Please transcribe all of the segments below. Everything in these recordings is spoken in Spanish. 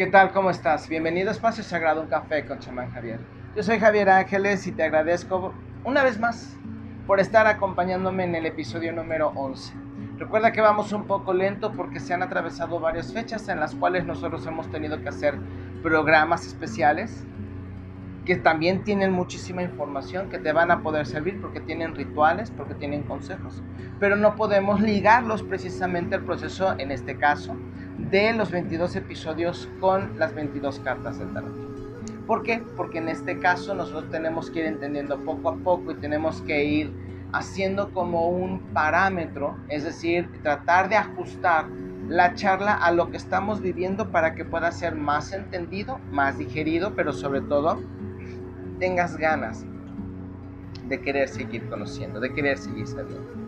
¿Qué tal? ¿Cómo estás? Bienvenido a Espacio Sagrado, un café con chamán Javier. Yo soy Javier Ángeles y te agradezco una vez más por estar acompañándome en el episodio número 11. Recuerda que vamos un poco lento porque se han atravesado varias fechas en las cuales nosotros hemos tenido que hacer programas especiales que también tienen muchísima información que te van a poder servir porque tienen rituales, porque tienen consejos, pero no podemos ligarlos precisamente al proceso, en este caso, de los 22 episodios con las 22 cartas del tarot. ¿Por qué? Porque en este caso nosotros tenemos que ir entendiendo poco a poco y tenemos que ir haciendo como un parámetro, es decir, tratar de ajustar la charla a lo que estamos viviendo para que pueda ser más entendido, más digerido, pero sobre todo tengas ganas de querer seguir conociendo, de querer seguir sabiendo.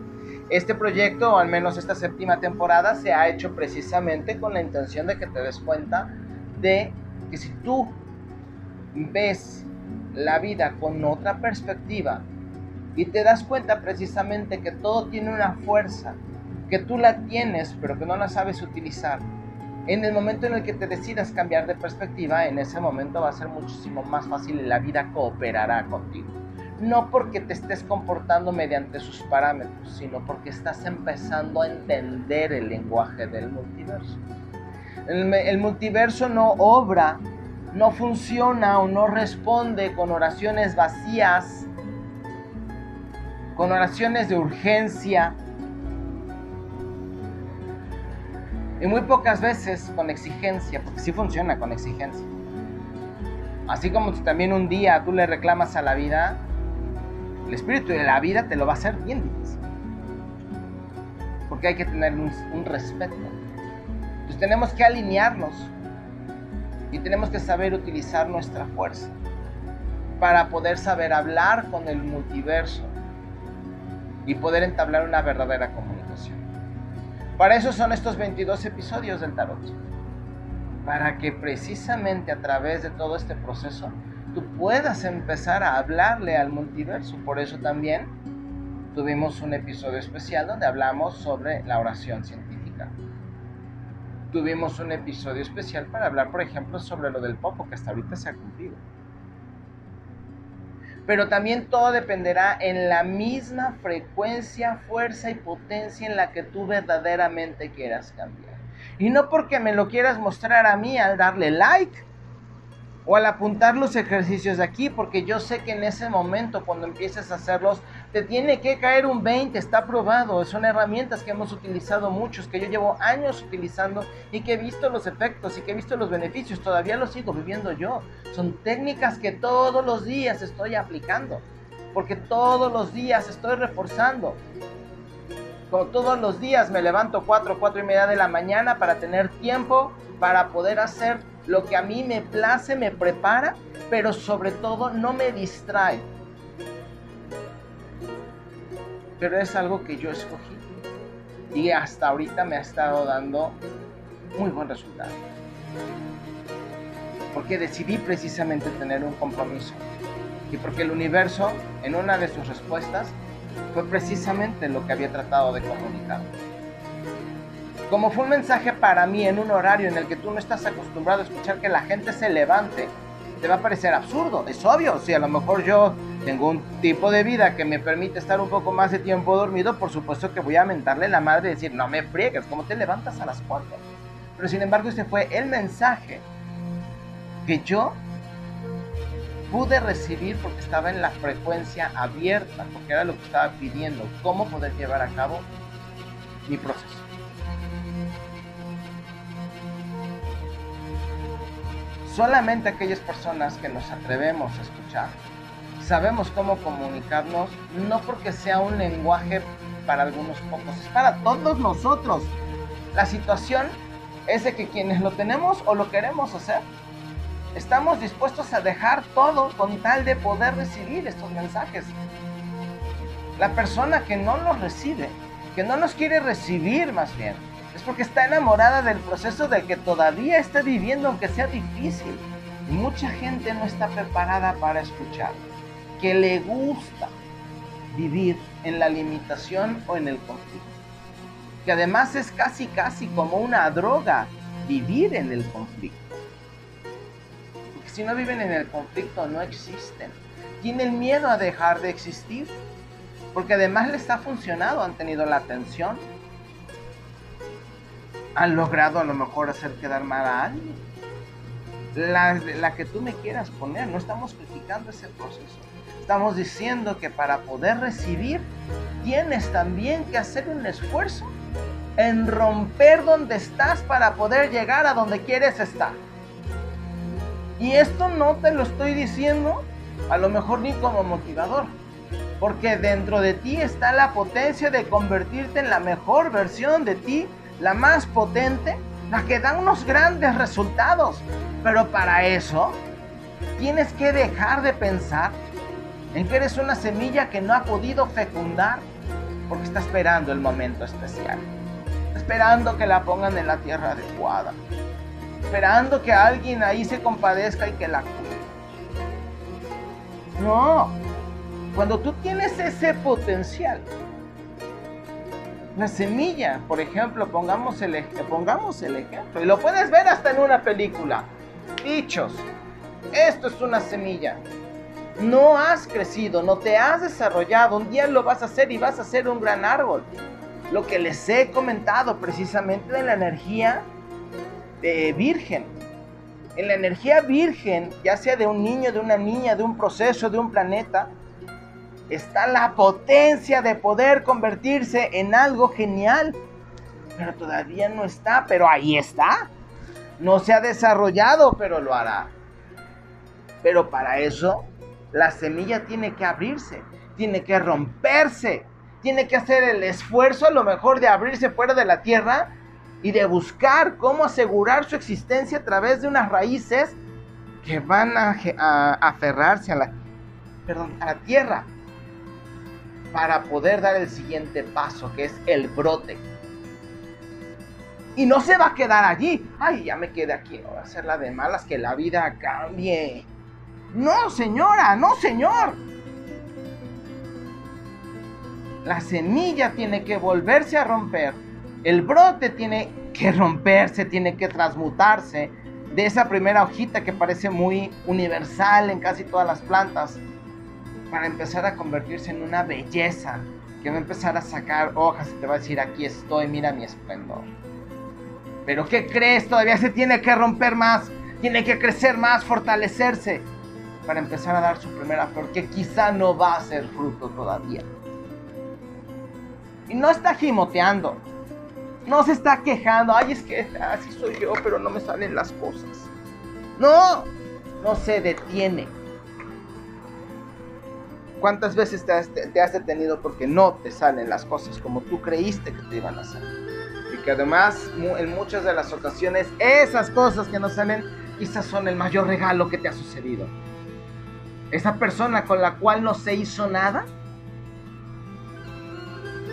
Este proyecto, o al menos esta séptima temporada, se ha hecho precisamente con la intención de que te des cuenta de que si tú ves la vida con otra perspectiva y te das cuenta precisamente que todo tiene una fuerza, que tú la tienes pero que no la sabes utilizar, en el momento en el que te decidas cambiar de perspectiva, en ese momento va a ser muchísimo más fácil y la vida cooperará contigo. No porque te estés comportando mediante sus parámetros, sino porque estás empezando a entender el lenguaje del multiverso. El, multiverso no obra, no funciona o no responde con oraciones vacías, con oraciones de urgencia, Y muy pocas veces con exigencia, porque sí funciona con exigencia. Así como también un día tú le reclamas a la vida, el espíritu de la vida te lo va a hacer bien difícil. Porque hay que tener un, un respeto. Entonces tenemos que alinearnos y tenemos que saber utilizar nuestra fuerza para poder saber hablar con el multiverso y poder entablar una verdadera comunicación. Para eso son estos 22 episodios del tarot. Para que precisamente a través de todo este proceso tú puedas empezar a hablarle al multiverso. Por eso también tuvimos un episodio especial donde hablamos sobre la oración científica. Tuvimos un episodio especial para hablar, por ejemplo, sobre lo del popo, que hasta ahorita se ha cumplido pero también todo dependerá en la misma frecuencia, fuerza y potencia en la que tú verdaderamente quieras cambiar. Y no porque me lo quieras mostrar a mí al darle like o al apuntar los ejercicios de aquí, porque yo sé que en ese momento, cuando empieces a hacerlos, te tiene que caer un 20, está probado. Son herramientas que hemos utilizado muchos, que yo llevo años utilizando y que he visto los efectos y que he visto los beneficios. Todavía los sigo viviendo yo. Son técnicas que todos los días estoy aplicando, porque todos los días estoy reforzando. Todos los días me levanto 4, 4 y media de la mañana para tener tiempo para poder hacer lo que a mí me place, me prepara, pero sobre todo no me distrae. Pero es algo que yo escogí y hasta ahorita me ha estado dando muy buen resultado. Porque decidí precisamente tener un compromiso y porque el universo en una de sus respuestas fue precisamente lo que había tratado de comunicar como fue un mensaje para mí en un horario en el que tú no estás acostumbrado a escuchar que la gente se levante, te va a parecer absurdo. Es obvio, si a lo mejor yo tengo un tipo de vida que me permite estar un poco más de tiempo dormido, por supuesto que voy a mentarle la madre y decir, no me friegues, ¿cómo te levantas a las 4? Pero sin embargo, este fue el mensaje que yo pude recibir porque estaba en la frecuencia abierta, porque era lo que estaba pidiendo, cómo poder llevar a cabo mi proceso. Solamente aquellas personas que nos atrevemos a escuchar sabemos cómo comunicarnos, no porque sea un lenguaje para algunos pocos, es para todos nosotros. La situación es de que quienes lo tenemos o lo queremos hacer, estamos dispuestos a dejar todo con tal de poder recibir estos mensajes. La persona que no los recibe, que no nos quiere recibir más bien, es porque está enamorada del proceso del que todavía está viviendo, aunque sea difícil. Mucha gente no está preparada para escuchar, que le gusta vivir en la limitación o en el conflicto. Que además es casi, casi como una droga vivir en el conflicto. si no viven en el conflicto no existen. Tienen miedo a dejar de existir. Porque además les ha funcionado, han tenido la atención. Han logrado a lo mejor hacer quedar mal a alguien. La, la que tú me quieras poner, no estamos criticando ese proceso. Estamos diciendo que para poder recibir tienes también que hacer un esfuerzo en romper donde estás para poder llegar a donde quieres estar. Y esto no te lo estoy diciendo a lo mejor ni como motivador, porque dentro de ti está la potencia de convertirte en la mejor versión de ti, la más potente, la que da unos grandes resultados. Pero para eso tienes que dejar de pensar en que eres una semilla que no ha podido fecundar porque está esperando el momento especial esperando que la pongan en la tierra adecuada, esperando que alguien ahí se compadezca y que la cure. No, cuando tú tienes ese potencial, la semilla, por ejemplo, pongamos el, pongamos el ejemplo, y lo puedes ver hasta en una película, bichos, esto es una semilla. No has crecido, no te has desarrollado. Un día lo vas a hacer y vas a ser un gran árbol lo que les he comentado precisamente de la energía de virgen. En la energía virgen, ya sea de un niño, de una niña, de un proceso, de un planeta, está la potencia de poder convertirse en algo genial. Pero todavía no está, pero ahí está. No se ha desarrollado, pero lo hará. Pero para eso, la semilla tiene que abrirse, tiene que romperse, tiene que hacer el esfuerzo a lo mejor de abrirse fuera de la tierra y de buscar cómo asegurar su existencia a través de unas raíces que van a, aferrarse a la, perdón, a la tierra para poder dar el siguiente paso, que es el brote. Y no se va a quedar allí. Ay, ya me quedé aquí, no voy a hacer la de malas, que la vida cambie. No, señora, no, señor. La semilla tiene que volverse a romper. El brote tiene que romperse, tiene que transmutarse de esa primera hojita que parece muy universal en casi todas las plantas para empezar a convertirse en una belleza que va a empezar a sacar hojas y te va a decir aquí estoy, mira mi esplendor. Pero ¿qué crees? Todavía se tiene que romper más, tiene que crecer más, fortalecerse para empezar a dar su primera flor que quizá no va a ser fruto todavía. Y no está gimoteando. No se está quejando. Ay, es que así soy yo, pero no me salen las cosas. No, no se detiene. ¿Cuántas veces te has, detenido porque no te salen las cosas como tú creíste que te iban a salir? Y que además en muchas de las ocasiones esas cosas que no salen quizás son el mayor regalo que te ha sucedido. Esa persona con la cual no se hizo nada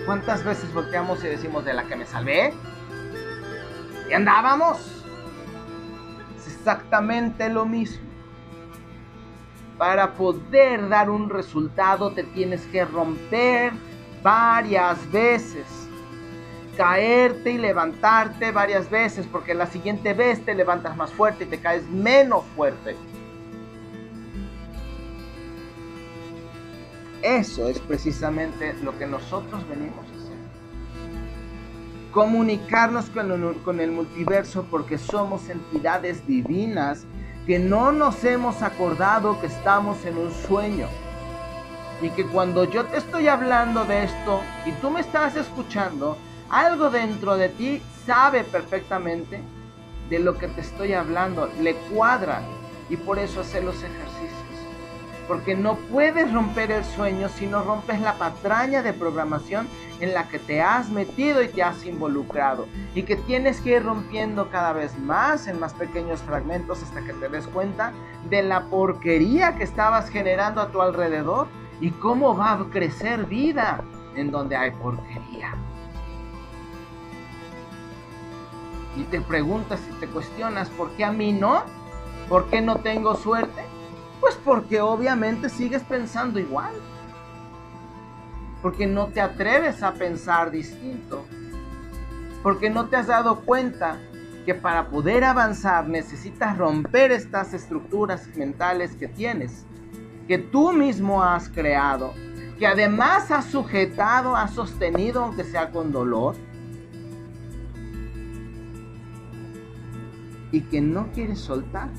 ¿Cuántas veces volteamos y decimos de la que me salvé? Y andábamos. Es exactamente lo mismo. Para poder dar un resultado te tienes que romper varias veces. Caerte y levantarte varias veces porque la siguiente vez te levantas más fuerte y te caes menos fuerte. Eso es precisamente lo que nosotros venimos a hacer. Comunicarnos con el, con el multiverso porque somos entidades divinas que no nos hemos acordado que estamos en un sueño. Y que cuando yo te estoy hablando de esto y tú me estás escuchando, algo dentro de ti sabe perfectamente de lo que te estoy hablando, le cuadra. Y por eso hace los ejercicios porque no puedes romper el sueño si no rompes la patraña de programación en la que te has metido y te has involucrado y que tienes que ir rompiendo cada vez más en más pequeños fragmentos hasta que te des cuenta de la porquería que estabas generando a tu alrededor y cómo va a crecer vida en donde hay porquería. Y te preguntas y te cuestionas, ¿por qué a mí no? ¿Por qué no tengo suerte? Pues porque obviamente sigues pensando igual. Porque no te atreves a pensar distinto. Porque no te has dado cuenta que para poder avanzar necesitas romper estas estructuras mentales que tienes, que tú mismo has creado, que además has sujetado, has sostenido, aunque sea con dolor, y que no quieres soltar,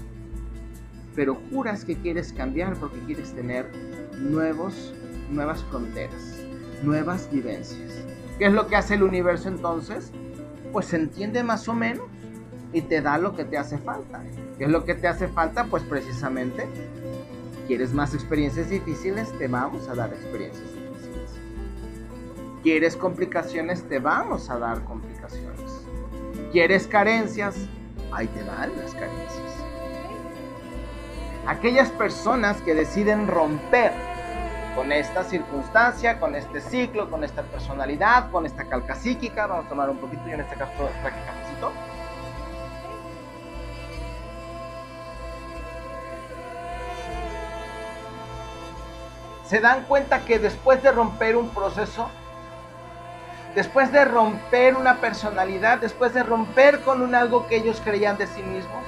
pero juras que quieres cambiar porque quieres tener nuevos, nuevas fronteras, nuevas vivencias. ¿Qué es lo que hace el universo entonces? Pues se entiende más o menos y te da lo que te hace falta. ¿Qué es lo que te hace falta? Pues precisamente, ¿quieres más experiencias difíciles? Te vamos a dar experiencias difíciles. ¿Quieres complicaciones? Te vamos a dar complicaciones. ¿Quieres carencias? Ahí te dan las carencias. Aquellas personas que deciden romper con esta circunstancia, con este ciclo, con esta personalidad, con esta calca psíquica, vamos a tomar un poquito, y en este caso traje cafecito se dan cuenta que después de romper un proceso, después de romper una personalidad, después de romper con un algo que ellos creían de sí mismos,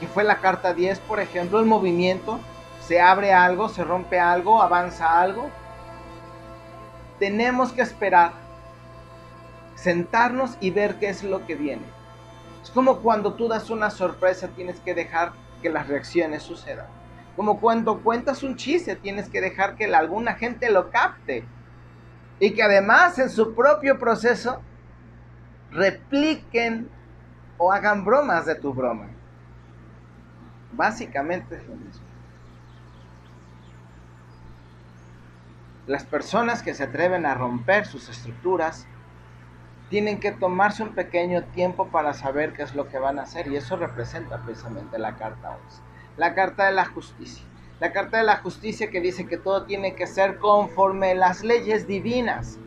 que fue la carta 10, por ejemplo, el movimiento, se abre algo, se rompe algo, avanza algo, tenemos que esperar, sentarnos y ver qué es lo que viene. Es como cuando tú das una sorpresa, tienes que dejar que las reacciones sucedan. Como cuando cuentas un chiste, tienes que dejar que alguna gente lo capte. Y que además en su propio proceso repliquen o hagan bromas de tu broma. Básicamente es lo mismo. Las personas que se atreven a romper sus estructuras tienen que tomarse un pequeño tiempo para saber qué es lo que van a hacer y eso representa precisamente la carta 11 la carta de la justicia. La carta de la justicia que dice que todo tiene que ser conforme las leyes divinas.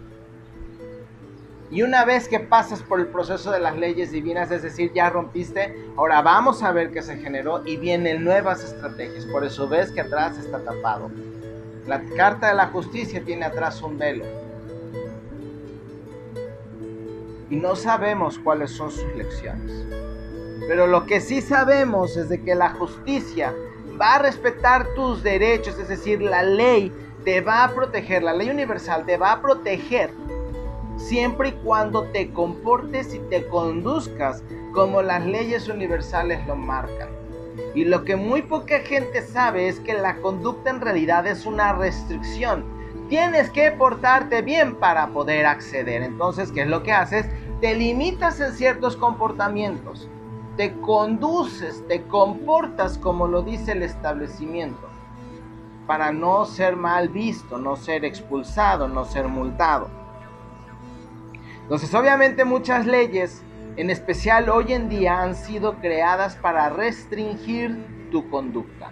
Y una vez que pasas por el proceso de las leyes divinas, es decir, ya rompiste, ahora vamos a ver qué se generó y vienen nuevas estrategias. Por eso ves que atrás está tapado. La carta de la justicia tiene atrás un velo. Y no sabemos cuáles son sus lecciones. Pero lo que sí sabemos es de que la justicia va a respetar tus derechos, es decir, la ley te va a proteger, la ley universal te va a proteger siempre y cuando te comportes y te conduzcas como las leyes universales lo marcan. Y lo que muy poca gente sabe es que la conducta en realidad es una restricción. Tienes que portarte bien para poder acceder. Entonces, ¿qué es lo que haces? Te limitas en ciertos comportamientos te conduces, te comportas como lo dice el establecimiento, para no ser mal visto, no ser expulsado, no ser multado. Entonces, obviamente muchas leyes, en especial hoy en día, han sido creadas para restringir tu conducta,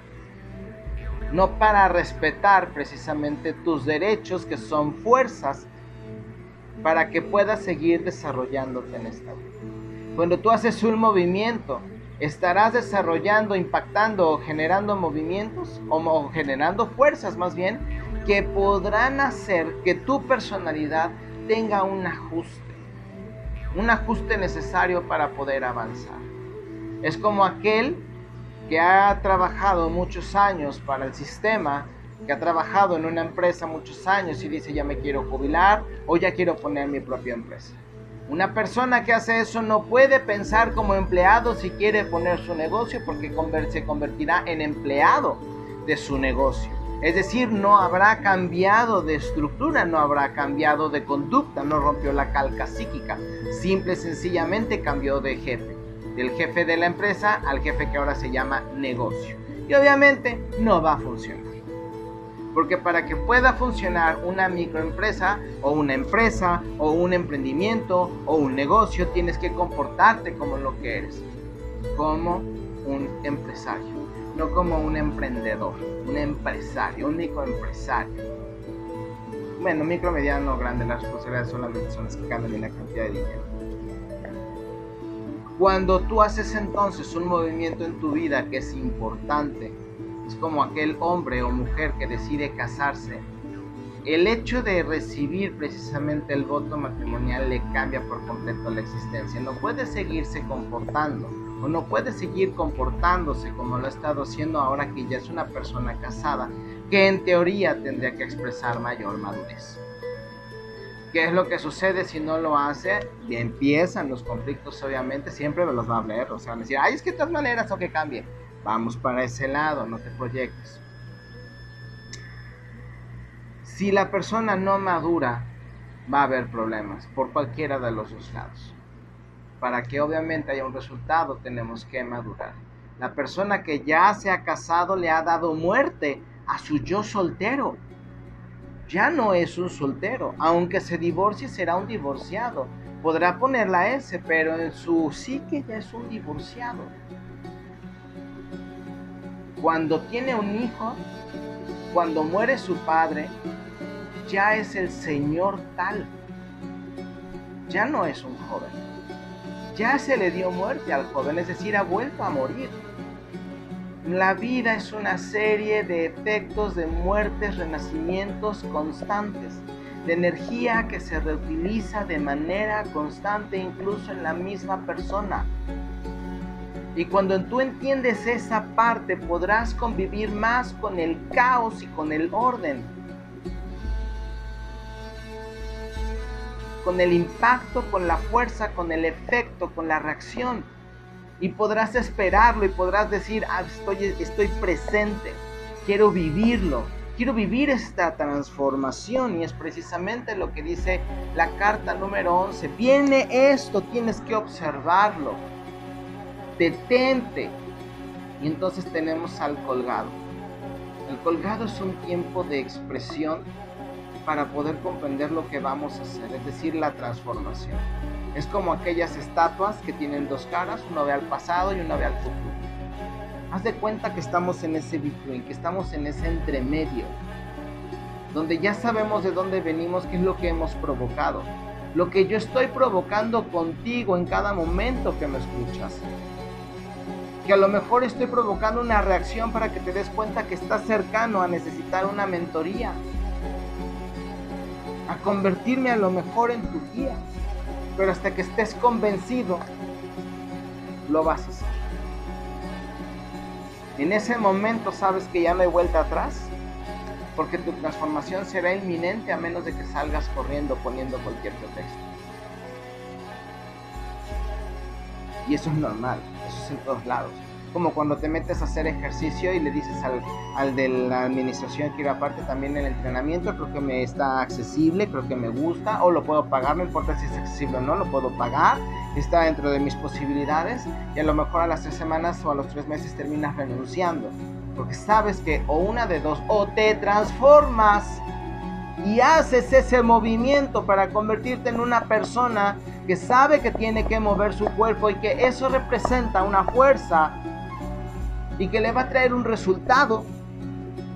no para respetar precisamente tus derechos, que son fuerzas para que puedas seguir desarrollándote en esta vida. Cuando tú haces un movimiento, estarás desarrollando, impactando o generando movimientos o, generando fuerzas más bien que podrán hacer que tu personalidad tenga un ajuste, un ajuste necesario para poder avanzar. Es como aquel que ha trabajado muchos años para el sistema, que ha trabajado en una empresa muchos años y dice ya me quiero jubilar o ya quiero poner mi propia empresa. Una persona que hace eso no puede pensar como empleado si quiere poner su negocio porque se convertirá en empleado de su negocio. Es decir, no habrá cambiado de estructura, no habrá cambiado de conducta, no rompió la calca psíquica. Simple y sencillamente cambió de jefe. Del jefe de la empresa al jefe que ahora se llama negocio. Y obviamente no va a funcionar. Porque para que pueda funcionar una microempresa o una empresa o un emprendimiento o un negocio, tienes que comportarte como lo que eres, como un empresario, no como un emprendedor, un empresario, un microempresario. Bueno, micro, mediano, grande, las responsabilidades solamente son las que cambian en la cantidad de dinero. Cuando tú haces entonces un movimiento en tu vida que es importante, es como aquel hombre o mujer que decide casarse el hecho de recibir precisamente el voto matrimonial le cambia por completo la existencia. No puede seguirse comportando o no puede seguir comportándose como lo ha estado haciendo ahora que ya es una persona casada, que en teoría tendría que expresar mayor madurez. ¿Qué es lo que sucede si no lo hace? Y empiezan los conflictos, obviamente, siempre me los va a hablar, o sea, van a decir, ay, es que de todas maneras o que cambie. Vamos para ese lado, no te proyectes. Si la persona no madura, va a haber problemas por cualquiera de los dos lados. Para que obviamente haya un resultado, tenemos que madurar. La persona que ya se ha casado le ha dado muerte a su yo soltero ya no es un soltero. Aunque se divorcie, será un divorciado. Podrá poner la S, pero en su psique ya es un divorciado. Cuando tiene un hijo, cuando muere su padre, ya es el Señor tal. Ya no es un joven. Ya se le dio muerte al joven, es decir, ha vuelto a morir. La vida es una serie de efectos de muertes, renacimientos constantes, de energía que se reutiliza de manera constante incluso en la misma persona. Y cuando tú entiendes esa parte podrás convivir más con el caos y con el orden. Con el impacto, con la fuerza, con el efecto, con la reacción y podrás esperarlo y podrás decir, ah, estoy, estoy presente, quiero vivirlo, quiero vivir esta transformación y es precisamente lo que dice la carta número 11. Viene esto, tienes que observarlo, detente. Y entonces tenemos al colgado. El colgado es un tiempo de expresión para poder comprender lo que vamos a hacer, es decir, la transformación. Es como aquellas estatuas que tienen dos caras, una ve al pasado y una ve al futuro. Haz de cuenta que estamos en ese between, que estamos en ese entremedio, donde ya sabemos de dónde venimos, qué es lo que hemos provocado, lo que yo estoy provocando contigo en cada momento que me escuchas. Que a lo mejor estoy provocando una reacción para que te des cuenta que estás cercano a necesitar una mentoría, a convertirme a lo mejor en tu guía pero hasta que estés convencido, lo vas a hacer. En ese momento sabes que ya no hay vuelta atrás, porque tu transformación será inminente a menos de que salgas corriendo poniendo cualquier pretexto. Y eso es normal, eso es en todos lados como cuando te metes a hacer ejercicio y le dices al, al de la administración que ir aparte también el entrenamiento, creo que me está accesible, creo que me gusta, o lo puedo pagar, no importa si es accesible o no, lo puedo pagar, está dentro de mis posibilidades y a lo mejor a las tres semanas o a los tres meses terminas renunciando, porque sabes que o una de dos, o te transformas y haces ese movimiento para convertirte en una persona que sabe que tiene que mover su cuerpo y que eso representa una fuerza y que le va a traer un resultado,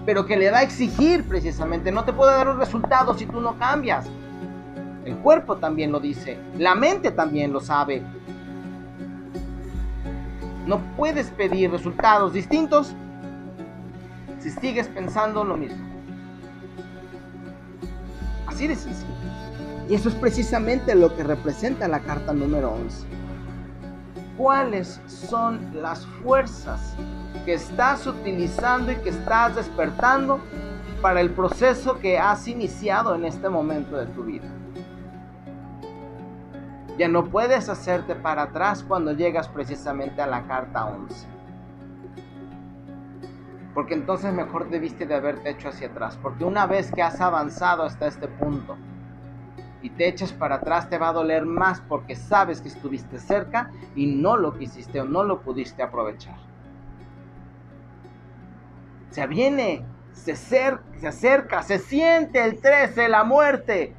pero que le va a exigir precisamente. No te puede dar un resultado si tú no cambias. El cuerpo también lo dice, la mente también lo sabe. No puedes pedir resultados distintos si sigues pensando lo mismo. Así de sencillo. Y eso es precisamente lo que representa la carta número 11. ¿Cuáles son las fuerzas que estás utilizando y que estás despertando para el proceso que has iniciado en este momento de tu vida. Ya no puedes hacerte para atrás cuando llegas precisamente a la carta 11. Porque entonces mejor debiste de haberte hecho hacia atrás. Porque una vez que has avanzado hasta este punto y te echas para atrás te va a doler más porque sabes que estuviste cerca y no lo quisiste o no lo pudiste aprovechar se viene, se, se acerca, se siente el 13, la muerte.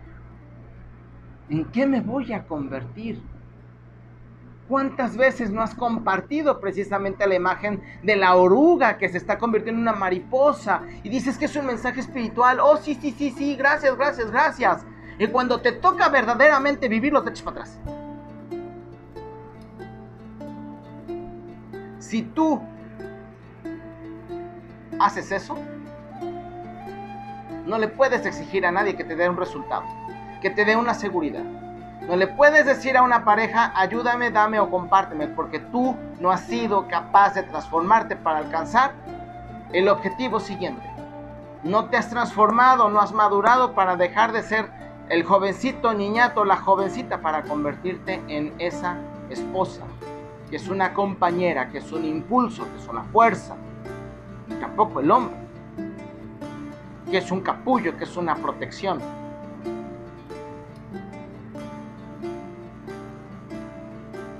¿En qué me voy a convertir? ¿Cuántas veces no has compartido precisamente la imagen de la oruga que se está convirtiendo en una mariposa? Y dices que es un mensaje espiritual. Oh, sí, sí, sí, sí, gracias, gracias, gracias. Y cuando te toca verdaderamente vivirlo, te echas para atrás. Si tú haces eso, No le puedes exigir a nadie que te dé un resultado, que te dé una seguridad. No le puedes decir a una pareja, ayúdame, dame o compárteme, porque tú no has sido capaz de transformarte para alcanzar el objetivo siguiente. No te has transformado, no has madurado para dejar de ser el jovencito niñato, la jovencita, para convertirte en esa esposa, que es una compañera, que es un impulso, que es una fuerza. tampoco el hombre, que es un capullo, que es una protección.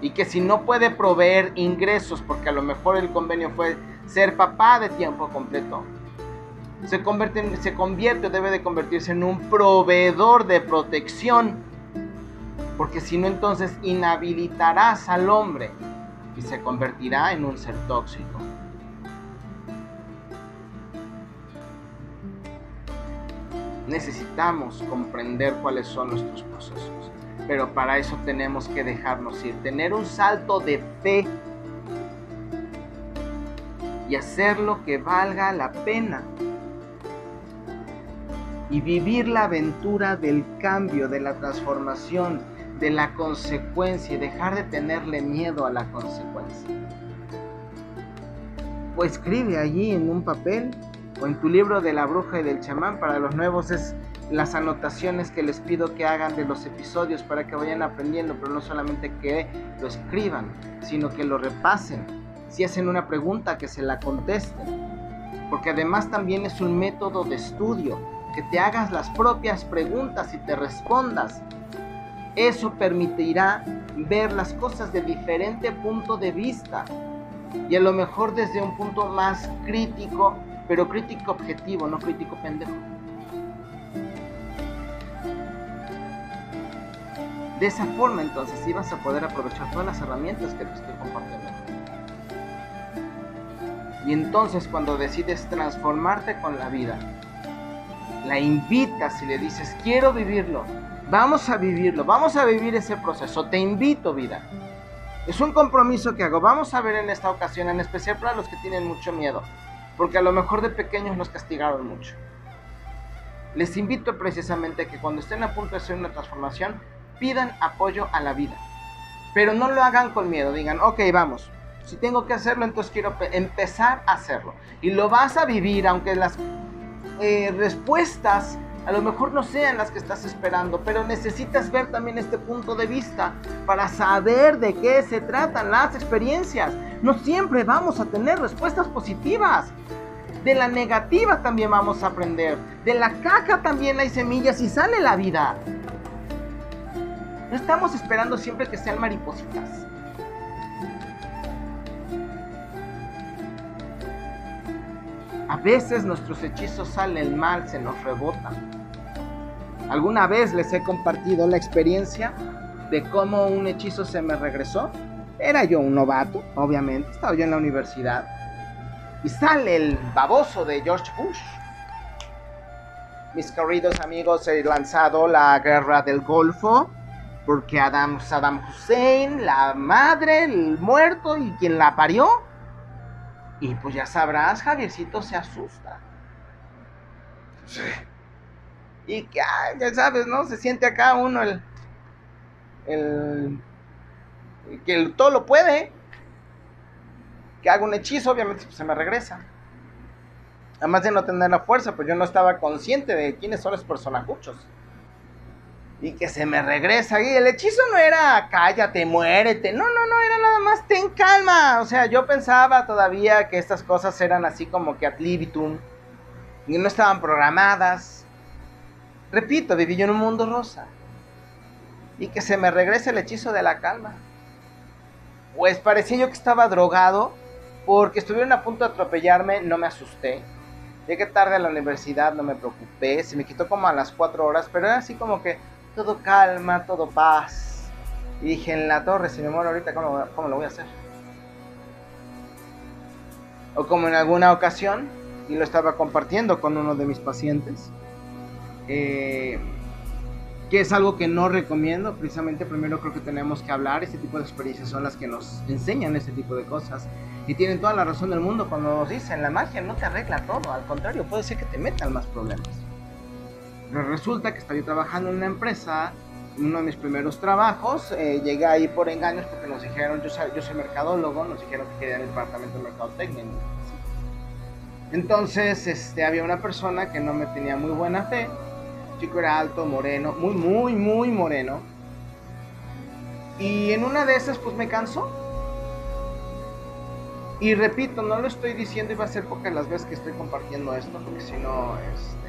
Y que si no puede proveer ingresos, porque a lo mejor el convenio fue ser papá de tiempo completo, se convierte, convierte o debe de convertirse en un proveedor de protección. Porque si no, entonces inhabilitarás al hombre y se convertirá en un ser tóxico. Necesitamos comprender cuáles son nuestros procesos, pero para eso tenemos que dejarnos ir, tener un salto de fe y hacer lo que valga la pena y vivir la aventura del cambio, de la transformación, de la consecuencia y dejar de tenerle miedo a la consecuencia. O escribe allí en un papel o en tu libro de la bruja y del chamán para los nuevos es las anotaciones que les pido que hagan de los episodios para que vayan aprendiendo, pero no solamente que lo escriban, sino que lo repasen. Si hacen una pregunta, que se la contesten. Porque además también es un método de estudio que te hagas las propias preguntas y te respondas. Eso permitirá ver las cosas de diferente punto de vista y a lo mejor desde un punto más crítico, pero crítico objetivo, no crítico pendejo. De esa forma entonces vas a poder aprovechar todas las herramientas que te estoy compartiendo. Y entonces cuando decides transformarte con la vida, la invitas y le dices, quiero vivirlo, vamos a vivirlo, vamos a vivir ese proceso, te invito vida. Es un compromiso que hago, vamos a ver en esta ocasión, en especial para los que tienen mucho miedo, porque a lo mejor de pequeños nos castigaron mucho. Les invito precisamente a que cuando estén a punto de hacer una transformación, pidan apoyo a la vida. Pero no lo hagan con miedo, digan, ok, vamos, si tengo que hacerlo, entonces quiero empezar a hacerlo. Y lo vas a vivir, aunque las eh, respuestas a lo mejor no sean las que estás esperando, pero necesitas ver también este punto de vista para saber de qué se tratan las experiencias. No siempre vamos a tener respuestas positivas. De la negativa también vamos a aprender. De la caja también hay semillas y sale la vida. No estamos esperando siempre que sean maripositas. A veces nuestros hechizos salen mal, se nos rebotan. ¿Alguna vez les he compartido la experiencia de cómo un hechizo se me regresó? Era yo un novato, obviamente, estaba yo en la universidad. Y sale el baboso de George Bush. Mis queridos amigos, he lanzado la guerra del Golfo porque Adam, Saddam Hussein, la madre, el muerto y quien la parió, y pues ya sabrás, Javiercito se asusta. Sí. Y que, ya sabes, ¿no? Se siente acá uno el. el que todo lo puede. Que haga un hechizo, obviamente pues, se me regresa. Además de no tener la fuerza, pues yo no estaba consciente de quiénes son los personajuchos y que se me regresa. Y el hechizo no era cállate, muérete. No, no, no, era nada más ten calma. O sea, yo pensaba todavía que estas cosas eran así como que ad libitum y no estaban programadas. Repito, viví yo en un mundo rosa. Y que se me regrese el hechizo de la calma. Pues parecía yo que estaba drogado porque estuvieron a punto de atropellarme, no me asusté. Llegué tarde a la universidad, no me preocupé, se me quitó como a las 4 horas, pero era así como que todo calma, todo paz. Y dije, en la torre, si me muero ahorita, ¿cómo, lo voy a hacer? O como en alguna ocasión, y lo estaba compartiendo con uno de mis pacientes, eh, que es algo que no recomiendo, precisamente primero creo que tenemos que hablar, este tipo de experiencias son las que nos enseñan este tipo de cosas. Y tienen toda la razón del mundo cuando nos dicen, la magia no te arregla todo, al contrario, puede ser que te metan más problemas. Resulta que estaba yo trabajando en una empresa, uno de mis primeros trabajos, eh, llegué ahí por engaños porque nos dijeron, yo soy, yo soy mercadólogo, nos dijeron que querían el departamento de mercadotecnia. Entonces, este, había una persona que no me tenía muy buena fe, el chico era alto, moreno, muy, muy, muy moreno, y en una de esas, pues me cansó. Y repito, no lo estoy diciendo y va a ser pocas las veces que estoy compartiendo esto, porque si no, este,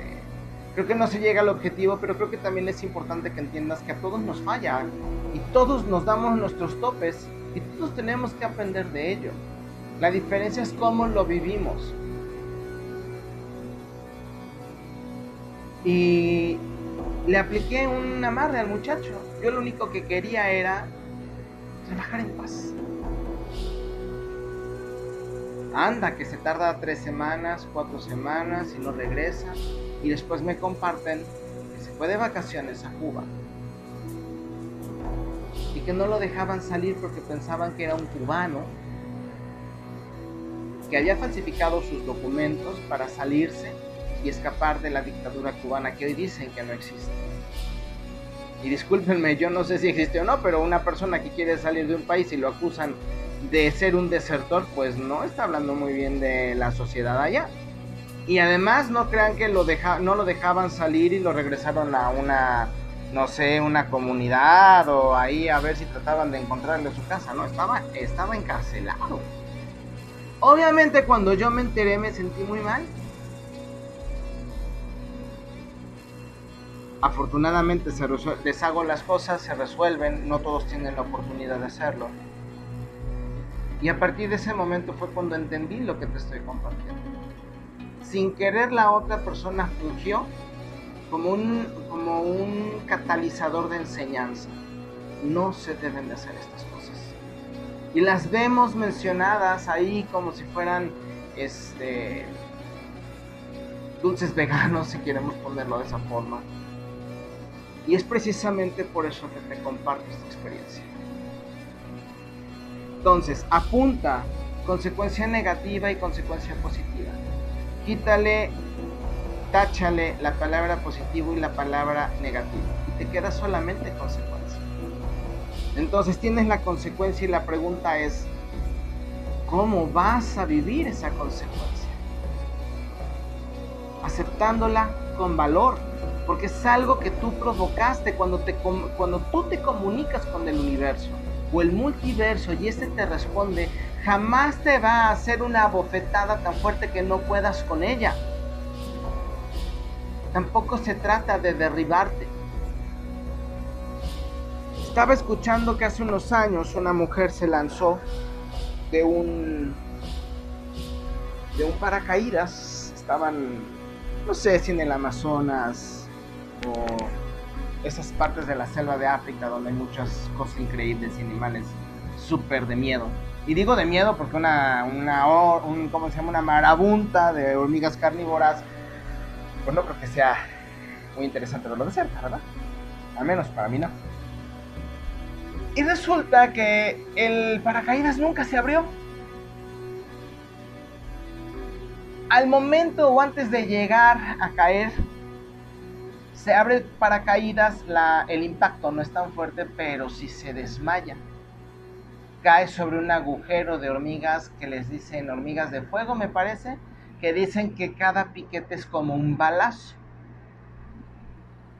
creo que no se llega al objetivo, pero creo que también es importante que entiendas que a todos nos falla y todos nos damos nuestros topes y todos tenemos que aprender de ello. La diferencia es cómo lo vivimos. Y le apliqué un amarre al muchacho. Yo lo único que quería era trabajar en paz. Anda, que se tarda tres semanas, cuatro semanas y no regresa. Y después me comparten que se fue de vacaciones a Cuba. Y que no lo dejaban salir porque pensaban que era un cubano. Que había falsificado sus documentos para salirse y escapar de la dictadura cubana que hoy dicen que no existe. Y discúlpenme, yo no sé si existe o no, pero una persona que quiere salir de un país y lo acusan de ser un desertor, pues no está hablando muy bien de la sociedad allá. Y además no crean que lo deja, no lo dejaban salir y lo regresaron a una, no sé, una comunidad o ahí a ver si trataban de encontrarle su casa, no, estaba, estaba encarcelado. Obviamente cuando yo me enteré me sentí muy mal. Afortunadamente se les hago las cosas, se resuelven, no todos tienen la oportunidad de hacerlo. Y a partir de ese momento fue cuando entendí lo que te estoy compartiendo. Sin querer la otra persona fungió como un, como un catalizador de enseñanza. No se deben de hacer estas cosas. Y las vemos mencionadas ahí como si fueran este, dulces veganos, si queremos ponerlo de esa forma. Y es precisamente por eso que te comparto esta experiencia. Entonces, apunta consecuencia negativa y consecuencia positiva. Quítale, táchale la palabra positivo y la palabra negativo. Y te queda solamente consecuencia. Entonces tienes la consecuencia y la pregunta es, ¿cómo vas a vivir esa consecuencia? Aceptándola con valor, porque es algo que tú provocaste cuando, te, cuando tú te comunicas con el universo o el multiverso y este te responde, jamás te va a hacer una bofetada tan fuerte que no puedas con ella. Tampoco se trata de derribarte. Estaba escuchando que hace unos años una mujer se lanzó de un de un paracaídas. Estaban, no sé si en el Amazonas o esas partes de la selva de África donde hay muchas cosas increíbles y animales súper de miedo. Y digo de miedo porque una, una ¿cómo se llama? Una marabunta de hormigas carnívoras, pues no creo que sea muy interesante verlo de cerca, ¿verdad? Al menos para mí no. Y resulta que el paracaídas nunca se abrió. Al momento o antes de llegar a caer, se abre paracaídas, la, el impacto no es tan fuerte, pero si se desmaya. Cae sobre un agujero de hormigas que les dicen hormigas de fuego, me parece, que dicen que cada piquete es como un balazo.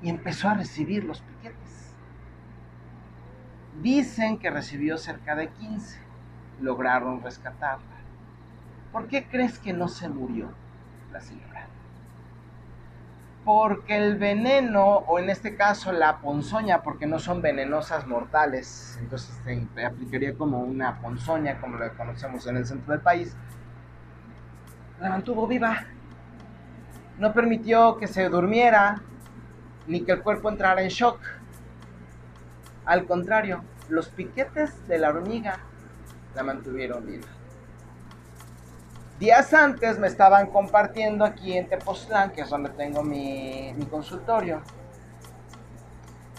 Y empezó a recibir los piquetes. Dicen que recibió cerca de 15. Lograron rescatarla. ¿Por qué crees que no se murió la señora? Porque el veneno, o en este caso la ponzoña, porque no son venenosas mortales, entonces se aplicaría como una ponzoña, como la conocemos en el centro del país, la mantuvo viva. No permitió que se durmiera, ni que el cuerpo entrara en shock. Al contrario, los piquetes de la hormiga la mantuvieron viva. Días antes me estaban compartiendo aquí en Tepoztlán, que es donde tengo mi, consultorio,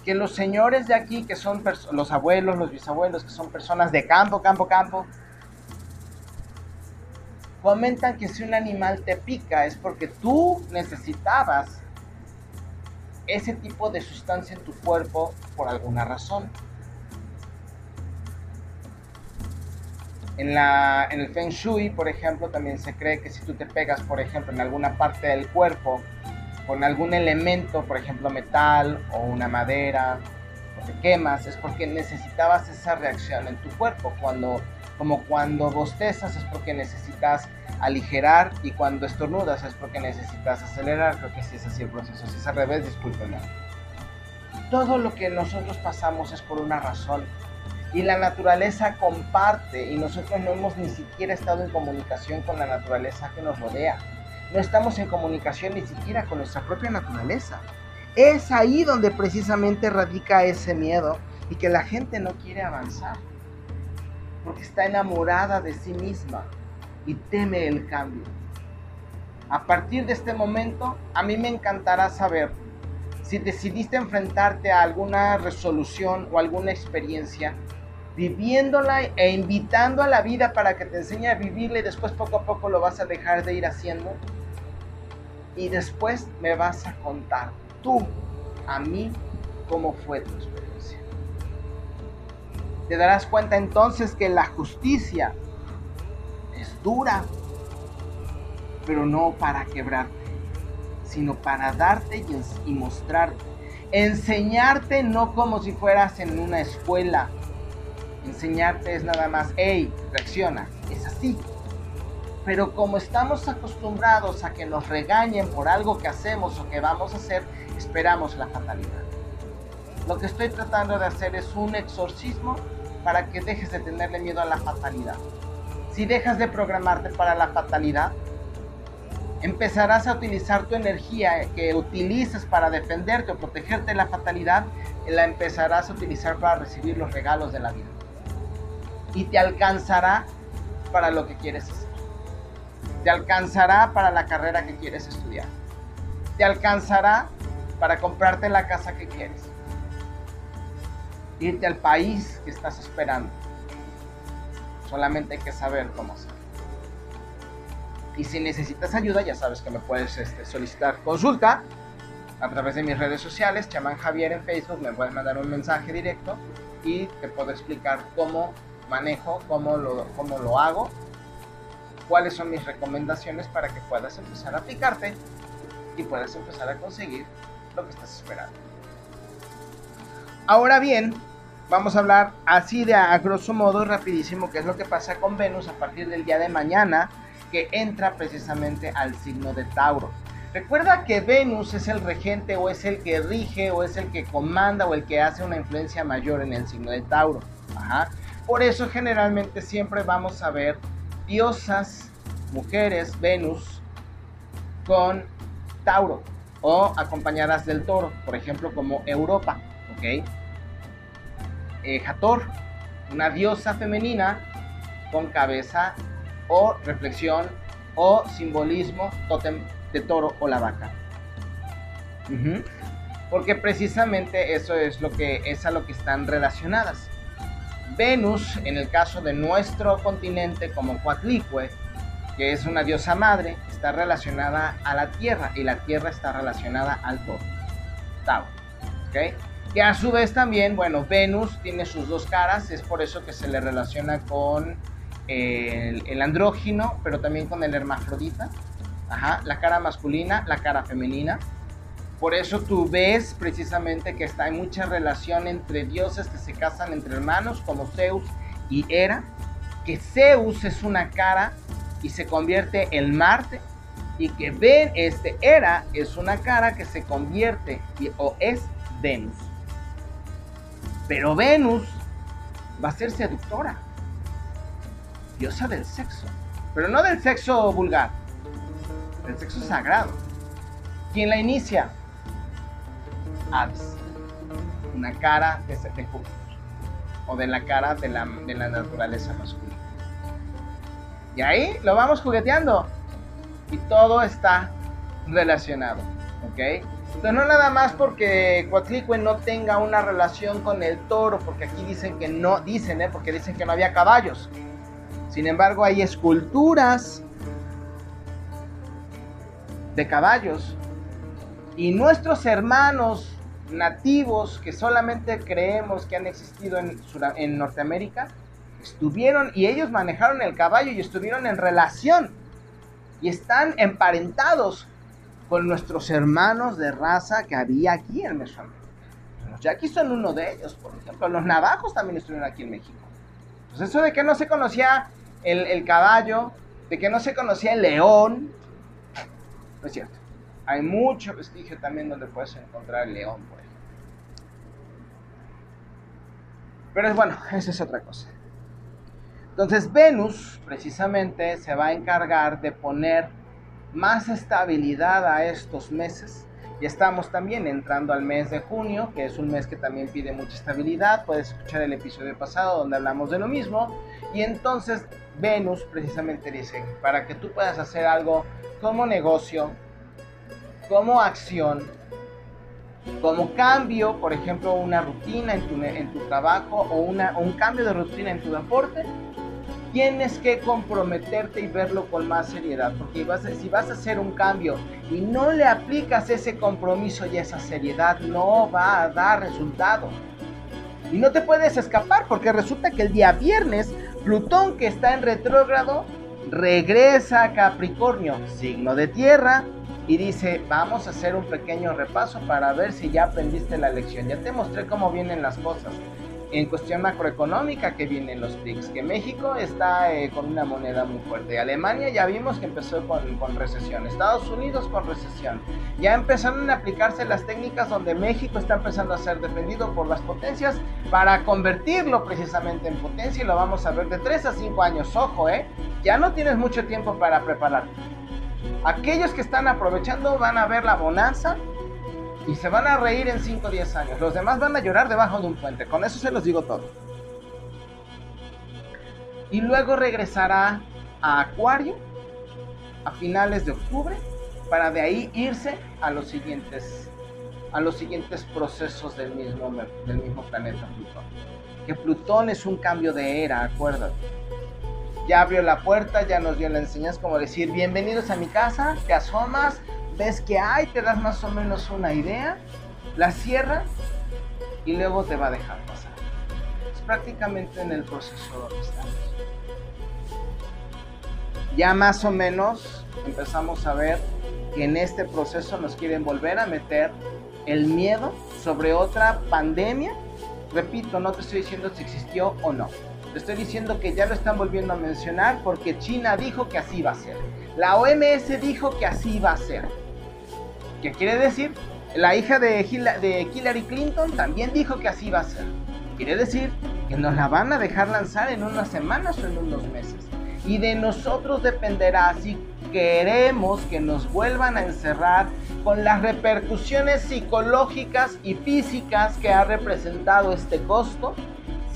que los señores de aquí, que son los abuelos, los bisabuelos, que son personas de campo, campo, campo, comentan que si un animal te pica es porque tú necesitabas ese tipo de sustancia en tu cuerpo por alguna razón. En, la, en el Feng Shui, por ejemplo, también se cree que si tú te pegas, por ejemplo, en alguna parte del cuerpo con algún elemento, por ejemplo, metal o una madera, o te quemas, es porque necesitabas esa reacción en tu cuerpo. Cuando, como cuando bostezas es porque necesitas aligerar y cuando estornudas es porque necesitas acelerar. Creo que sí es así el proceso. Si es al revés, discúlpenme. Todo lo que nosotros pasamos es por una razón y la naturaleza comparte y nosotros no hemos ni siquiera estado en comunicación con la naturaleza que nos rodea. No estamos en comunicación ni siquiera con nuestra propia naturaleza. Es ahí donde precisamente radica ese miedo y que la gente no quiere avanzar. Porque está enamorada de sí misma y teme el cambio. A partir de este momento, a mí me encantará saber si decidiste enfrentarte a alguna resolución o alguna experiencia viviéndola e invitando a la vida para que te enseñe a vivirla y después poco a poco lo vas a dejar de ir haciendo. Y después me vas a contar tú a mí cómo fue tu experiencia. Te darás cuenta entonces que la justicia es dura, pero no para quebrarte, sino para darte y, mostrarte. Enseñarte no como si fueras en una escuela, Enseñarte es nada más, hey, reacciona, es así. Pero como estamos acostumbrados a que nos regañen por algo que hacemos o que vamos a hacer, esperamos la fatalidad. Lo que estoy tratando de hacer es un exorcismo para que dejes de tenerle miedo a la fatalidad. Si dejas de programarte para la fatalidad, empezarás a utilizar tu energía que utilizas para defenderte o protegerte de la fatalidad, la empezarás a utilizar para recibir los regalos de la vida y te alcanzará para lo que quieres hacer. Te alcanzará para la carrera que quieres estudiar. Te alcanzará para comprarte la casa que quieres. Irte al país que estás esperando. Solamente hay que saber cómo hacerlo. Y si necesitas ayuda, ya sabes que me puedes este, solicitar consulta a través de mis redes sociales, Chamán Javier en Facebook, me puedes mandar un mensaje directo y te puedo explicar cómo manejo, cómo lo, cómo lo hago, cuáles son mis recomendaciones para que puedas empezar a aplicarte y puedas empezar a conseguir lo que estás esperando. Ahora bien, vamos a hablar así de a grosso modo rapidísimo qué es lo que pasa con Venus a partir del día de mañana que entra precisamente al signo de Tauro. Recuerda que Venus es el regente o es el que rige o es el que comanda o el que hace una influencia mayor en el signo de Tauro. Ajá. Por eso generalmente siempre vamos a ver diosas, mujeres, Venus, con Tauro o acompañadas del toro, por ejemplo como Europa, ¿ok? Eh, una diosa femenina con cabeza o reflexión o simbolismo totem de toro o la vaca. Porque precisamente eso es lo que es a lo que están relacionadas. Venus, en el caso de nuestro continente como Coatlicue, que es una diosa madre, está relacionada a la Tierra y la Tierra está relacionada al Toro, Tauro. ¿okay? Que a su vez también, bueno, Venus tiene sus dos caras, es por eso que se le relaciona con el, el andrógino, pero también con el hermafrodita. Ajá, la cara masculina, la cara femenina. Por eso tú ves precisamente que está, hay mucha relación entre dioses que se casan entre hermanos, como Zeus y Hera, que Zeus es una cara y se convierte en Marte, y que ven este Hera es una cara que se convierte o es Venus. Pero Venus va a ser seductora, diosa del sexo, pero no del sexo vulgar, del sexo sagrado. ¿Quién la inicia? Aves, una cara de, de Júpiter o de la cara de la, de la naturaleza masculina. Y ahí lo vamos jugueteando y todo está relacionado, ¿ok? Entonces no nada más porque Coatlicue no tenga una relación con el toro, porque aquí dicen que no, dicen, ¿eh? porque dicen que no había caballos. Sin embargo, hay esculturas de caballos Y nuestros hermanos nativos que solamente creemos que han existido en, en Norteamérica, estuvieron y ellos manejaron el caballo y estuvieron en relación y están emparentados con nuestros hermanos de raza que había aquí en Mesoamérica. Los yaquis son uno de ellos, por ejemplo. Los navajos también estuvieron aquí en México. Pues eso de que no se conocía el, el caballo, de que no se conocía el león, no es cierto. Hay mucho vestigio también donde puedes encontrar el león, por ejemplo. Pero es bueno, esa es otra cosa. Entonces Venus precisamente se va a encargar de poner más estabilidad a estos meses. Y estamos también entrando al mes de junio, que es un mes que también pide mucha estabilidad. Puedes escuchar el episodio pasado donde hablamos de lo mismo. Y entonces Venus precisamente dice, para que tú puedas hacer algo como negocio, como acción, como cambio, por ejemplo, una rutina en tu, en tu trabajo o, una, o un cambio de rutina en tu deporte, tienes que comprometerte y verlo con más seriedad, porque si vas a hacer un cambio y no le aplicas ese compromiso y esa seriedad, no va a dar resultado. Y no te puedes escapar, porque resulta que el día viernes, Plutón que está en retrógrado, regresa a Capricornio, signo de tierra, y dice, vamos a hacer un pequeño repaso para ver si ya aprendiste la lección. Ya te mostré cómo vienen las cosas en cuestión macroeconómica que vienen los PICs, que México está eh, con una moneda muy fuerte. Alemania ya vimos que empezó con, con, recesión, Estados Unidos con recesión. Ya empezaron a aplicarse las técnicas donde México está empezando a ser defendido por las potencias para convertirlo precisamente en potencia y lo vamos a ver de 3 a 5 años. Ojo, ¿eh? Ya no tienes mucho tiempo para prepararte. Aquellos que están aprovechando van a ver la bonanza y se van a reír en 5 o 10 años. Los demás van a llorar debajo de un puente. Con eso se los digo todo. Y luego regresará a Acuario a finales de octubre para de ahí irse a los siguientes a los siguientes procesos del mismo, del mismo planeta Plutón. Que Plutón es un cambio de era, acuérdate. Ya abrió la puerta, ya nos dio la enseñanza como decir, bienvenidos a mi casa, te asomas, ves que hay, te das más o menos una idea, la cierras y luego te va a dejar pasar. Es prácticamente en el proceso donde estamos. Ya más o menos empezamos a ver que en este proceso nos quieren volver a meter el miedo sobre otra pandemia. Repito, no te estoy diciendo si existió o no. Estoy diciendo que ya lo están volviendo a mencionar porque China dijo que así va a ser. La OMS dijo que así va a ser. ¿Qué quiere decir? La hija de, Hillary Clinton también dijo que así va a ser. Quiere decir que nos la van a dejar lanzar en unas semanas o en unos meses. Y de nosotros dependerá si queremos que nos vuelvan a encerrar con las repercusiones psicológicas y físicas que ha representado este costo,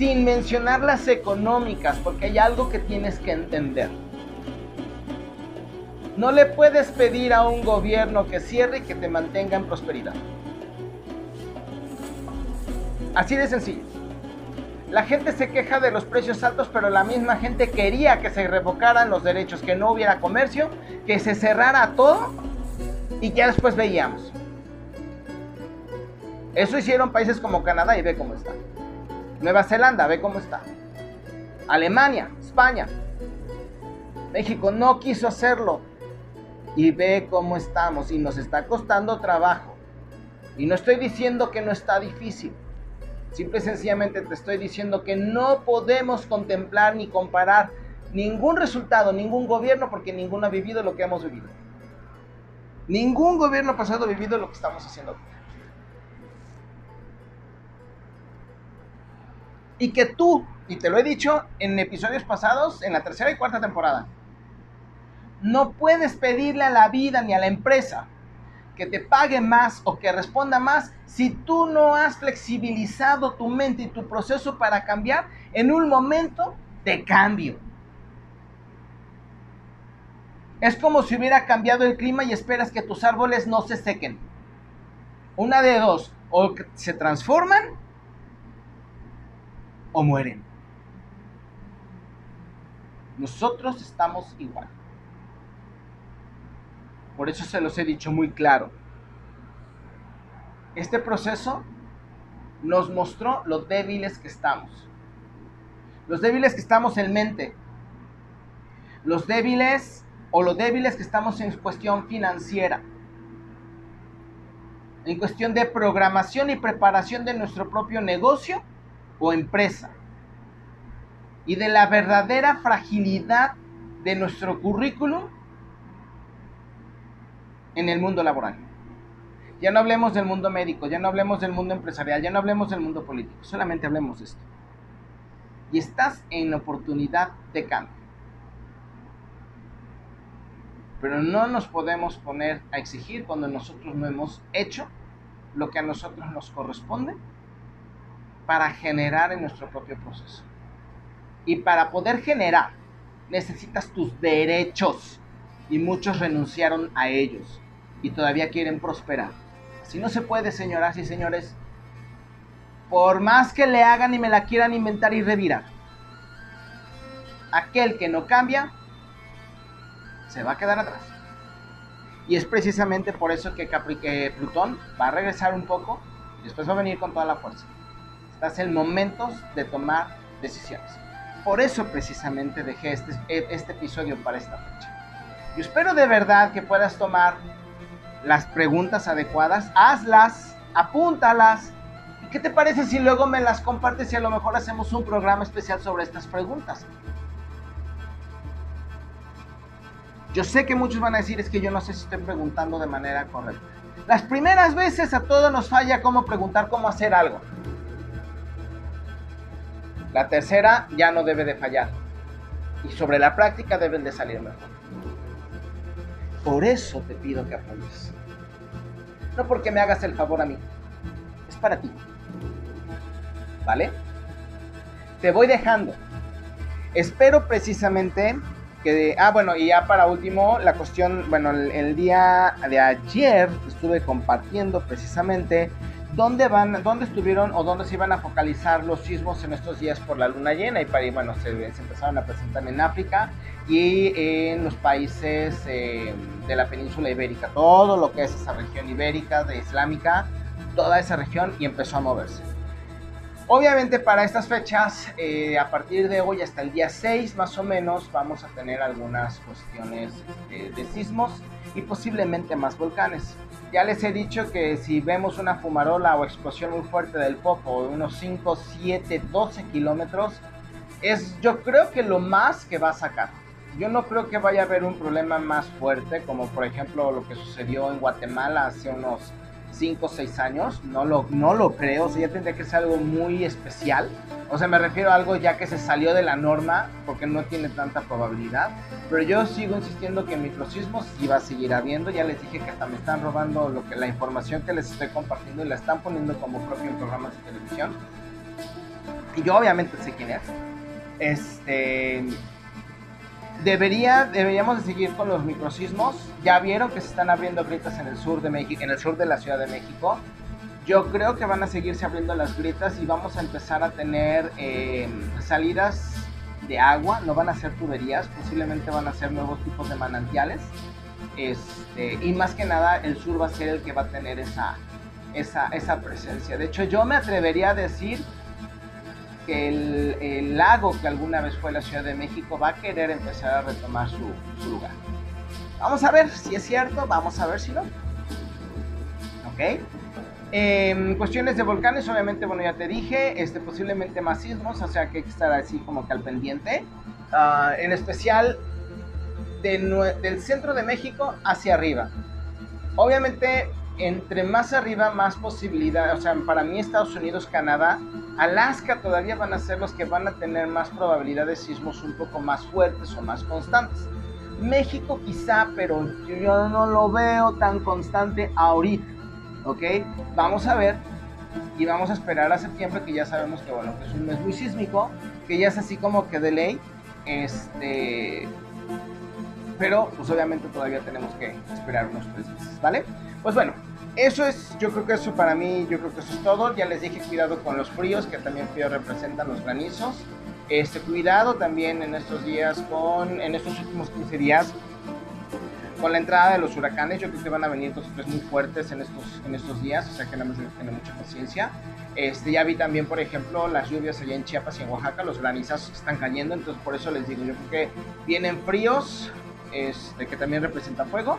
sin mencionar las económicas, porque hay algo que tienes que entender. No le puedes pedir a un gobierno que cierre y que te mantenga en prosperidad. Así de sencillo. La gente se queja de los precios altos, pero la misma gente quería que se revocaran los derechos, que no hubiera comercio, que se cerrara todo y ya después veíamos. Eso hicieron países como Canadá y ve cómo está. Nueva Zelanda, ve cómo está. Alemania, España. México no quiso hacerlo y ve cómo estamos y nos está costando trabajo. Y no estoy diciendo que no está difícil. Simple y sencillamente te estoy diciendo que no podemos contemplar ni comparar ningún resultado, ningún gobierno, porque ninguno ha vivido lo que hemos vivido. Ningún gobierno pasado ha vivido lo que estamos haciendo. Y que tú, y te lo he dicho en episodios pasados, en la tercera y cuarta temporada, no puedes pedirle a la vida ni a la empresa que te pague más o que responda más si tú no has flexibilizado tu mente y tu proceso para cambiar en un momento de cambio. Es como si hubiera cambiado el clima y esperas que tus árboles no se sequen. Una de dos, o se transforman o mueren. Nosotros estamos igual. Por eso se los he dicho muy claro. Este proceso nos mostró lo débiles que estamos. Los débiles que estamos en mente. Los débiles o los débiles que estamos en cuestión financiera. En cuestión de programación y preparación de nuestro propio negocio o empresa. Y de la verdadera fragilidad de nuestro currículum en el mundo laboral. Ya no hablemos del mundo médico, ya no hablemos del mundo empresarial, ya no hablemos del mundo político, solamente hablemos de esto. Y estás en oportunidad de cambio. Pero no nos podemos poner a exigir cuando nosotros no hemos hecho lo que a nosotros nos corresponde para generar en nuestro propio proceso. Y para poder generar, necesitas tus derechos. Y muchos renunciaron a ellos y todavía quieren prosperar. Si no se puede, señoras y señores, por más que le hagan y me la quieran inventar y revirar, aquel que no cambia se va a quedar atrás. Y es precisamente por eso que, que Plutón va a regresar un poco y después va a venir con toda la fuerza. Estás en momentos de tomar decisiones. Por eso precisamente dejé este, este episodio para esta fecha. Yo espero de verdad que puedas tomar las preguntas adecuadas, hazlas, apúntalas. ¿Y qué te parece si luego me las compartes y a lo mejor hacemos un programa especial sobre estas preguntas? Yo sé que muchos van a decir es que yo no sé si estoy preguntando de manera correcta. Las primeras veces a todos nos falla cómo preguntar cómo hacer algo. La tercera ya no debe de fallar. Y sobre la práctica deben de salir mejor. Por eso te pido que apoyes. No porque me hagas el favor a mí. Es para ti. ¿Vale? Te voy dejando. Espero precisamente que... ah, bueno, y ya para último, la cuestión, bueno, el día de ayer estuve compartiendo precisamente dónde van, dónde estuvieron o dónde se iban a focalizar los sismos en estos días por la luna llena y para, bueno, se, empezaron a presentar en África y en los países eh, de la península ibérica, todo lo que es esa región ibérica, de islámica, toda esa región y empezó a moverse. Obviamente para estas fechas, eh, a partir de hoy hasta el día 6 más o menos, vamos a tener algunas cuestiones eh, de sismos y posiblemente más volcanes. Ya les he dicho que si vemos una fumarola o explosión muy fuerte del Popo de unos 5, 7, 12 kilómetros, es yo creo que lo más que va a sacar. Yo no creo que vaya a haber un problema más fuerte como por ejemplo lo que sucedió en Guatemala hace unos 5 o 6 años, no lo, no lo creo, o sea, ya tendría que ser algo muy especial. O sea, me refiero a algo ya que se salió de la norma porque no tiene tanta probabilidad. Pero yo sigo insistiendo que microsismos sí va a seguir habiendo. Ya les dije que hasta me están robando lo que, la información que les estoy compartiendo y la están poniendo como propio en programas de televisión. Y yo obviamente sé quién es. Este, debería, deberíamos de seguir con los microsismos. Ya vieron que se están abriendo grietas en el sur de México, en el sur de la Ciudad de México. Yo creo que van a seguirse abriendo las grietas y vamos a empezar a tener eh, salidas de agua. No van a ser tuberías, posiblemente van a ser nuevos tipos de manantiales. Este, y más que nada, el sur va a ser el que va a tener esa, esa, esa presencia. De hecho, yo me atrevería a decir que el, lago que alguna vez fue la Ciudad de México va a querer empezar a retomar su, lugar. Vamos a ver si es cierto, vamos a ver si no. ¿Ok? Em, cuestiones de volcanes, obviamente, bueno, ya te dije, este, posiblemente más sismos, o sea que hay que estar así como que al pendiente. Ah, en especial del centro de México hacia arriba. Obviamente entre más arriba, más posibilidad. O sea, para mí Estados Unidos, Canadá, Alaska todavía van a ser los que van a tener más probabilidad de sismos un poco más fuertes o más constantes. México quizá, pero yo no lo veo tan constante ahorita. ¿Ok? Vamos a ver y vamos a esperar a septiembre que ya sabemos que bueno, que es un mes muy sísmico, que ya es así como que de ley. Este, pero pues obviamente todavía tenemos que esperar unos tres meses, ¿vale? Pues bueno, eso es, yo creo que eso para mí, yo creo que eso es todo. Ya les dije cuidado con los fríos, que también frío representan los granizos. Este, cuidado también en estos días con, en estos últimos 15 días con la entrada de los huracanes, yo creo que van a venir dos tres muy fuertes en estos, en estos días, o sea que nada más tener mucha paciencia. Este, ya vi también, por ejemplo, las lluvias allá en Chiapas y en Oaxaca, los granizazos están cayendo, entonces por eso les digo, yo creo que vienen fríos, este, que también representa fuego,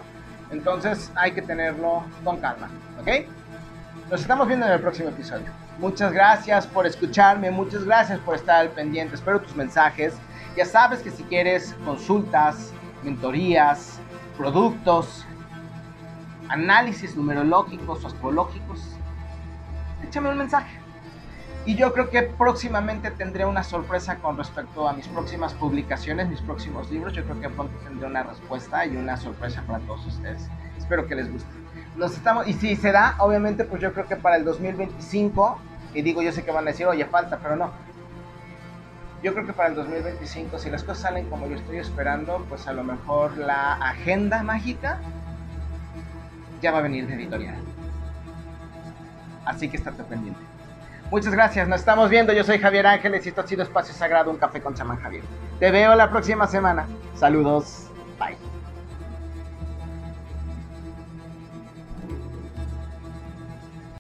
entonces hay que tenerlo con calma, ¿ok? Nos estamos viendo en el próximo episodio. Muchas gracias por escucharme, muchas gracias por estar al pendiente, espero tus mensajes. Ya sabes que si quieres consultas, mentorías, productos, análisis numerológicos o astrológicos, échame un mensaje. Y yo creo que próximamente tendré una sorpresa con respecto a mis próximas publicaciones, mis próximos libros. Yo creo que pronto tendré una respuesta y una sorpresa para todos ustedes. Espero que les guste. Nos estamos, y si se da, obviamente, pues yo creo que para el 2025, y digo, yo sé que van a decir, oye, falta, pero no. Yo creo que para el 2025, si las cosas salen como yo estoy esperando, pues a lo mejor la agenda mágica ya va a venir de editorial. Así que estate pendiente. Muchas gracias, nos estamos viendo. Yo soy Javier Ángeles y esto ha sido Espacio Sagrado, un café con chamán Javier. Te veo la próxima semana. Saludos, bye.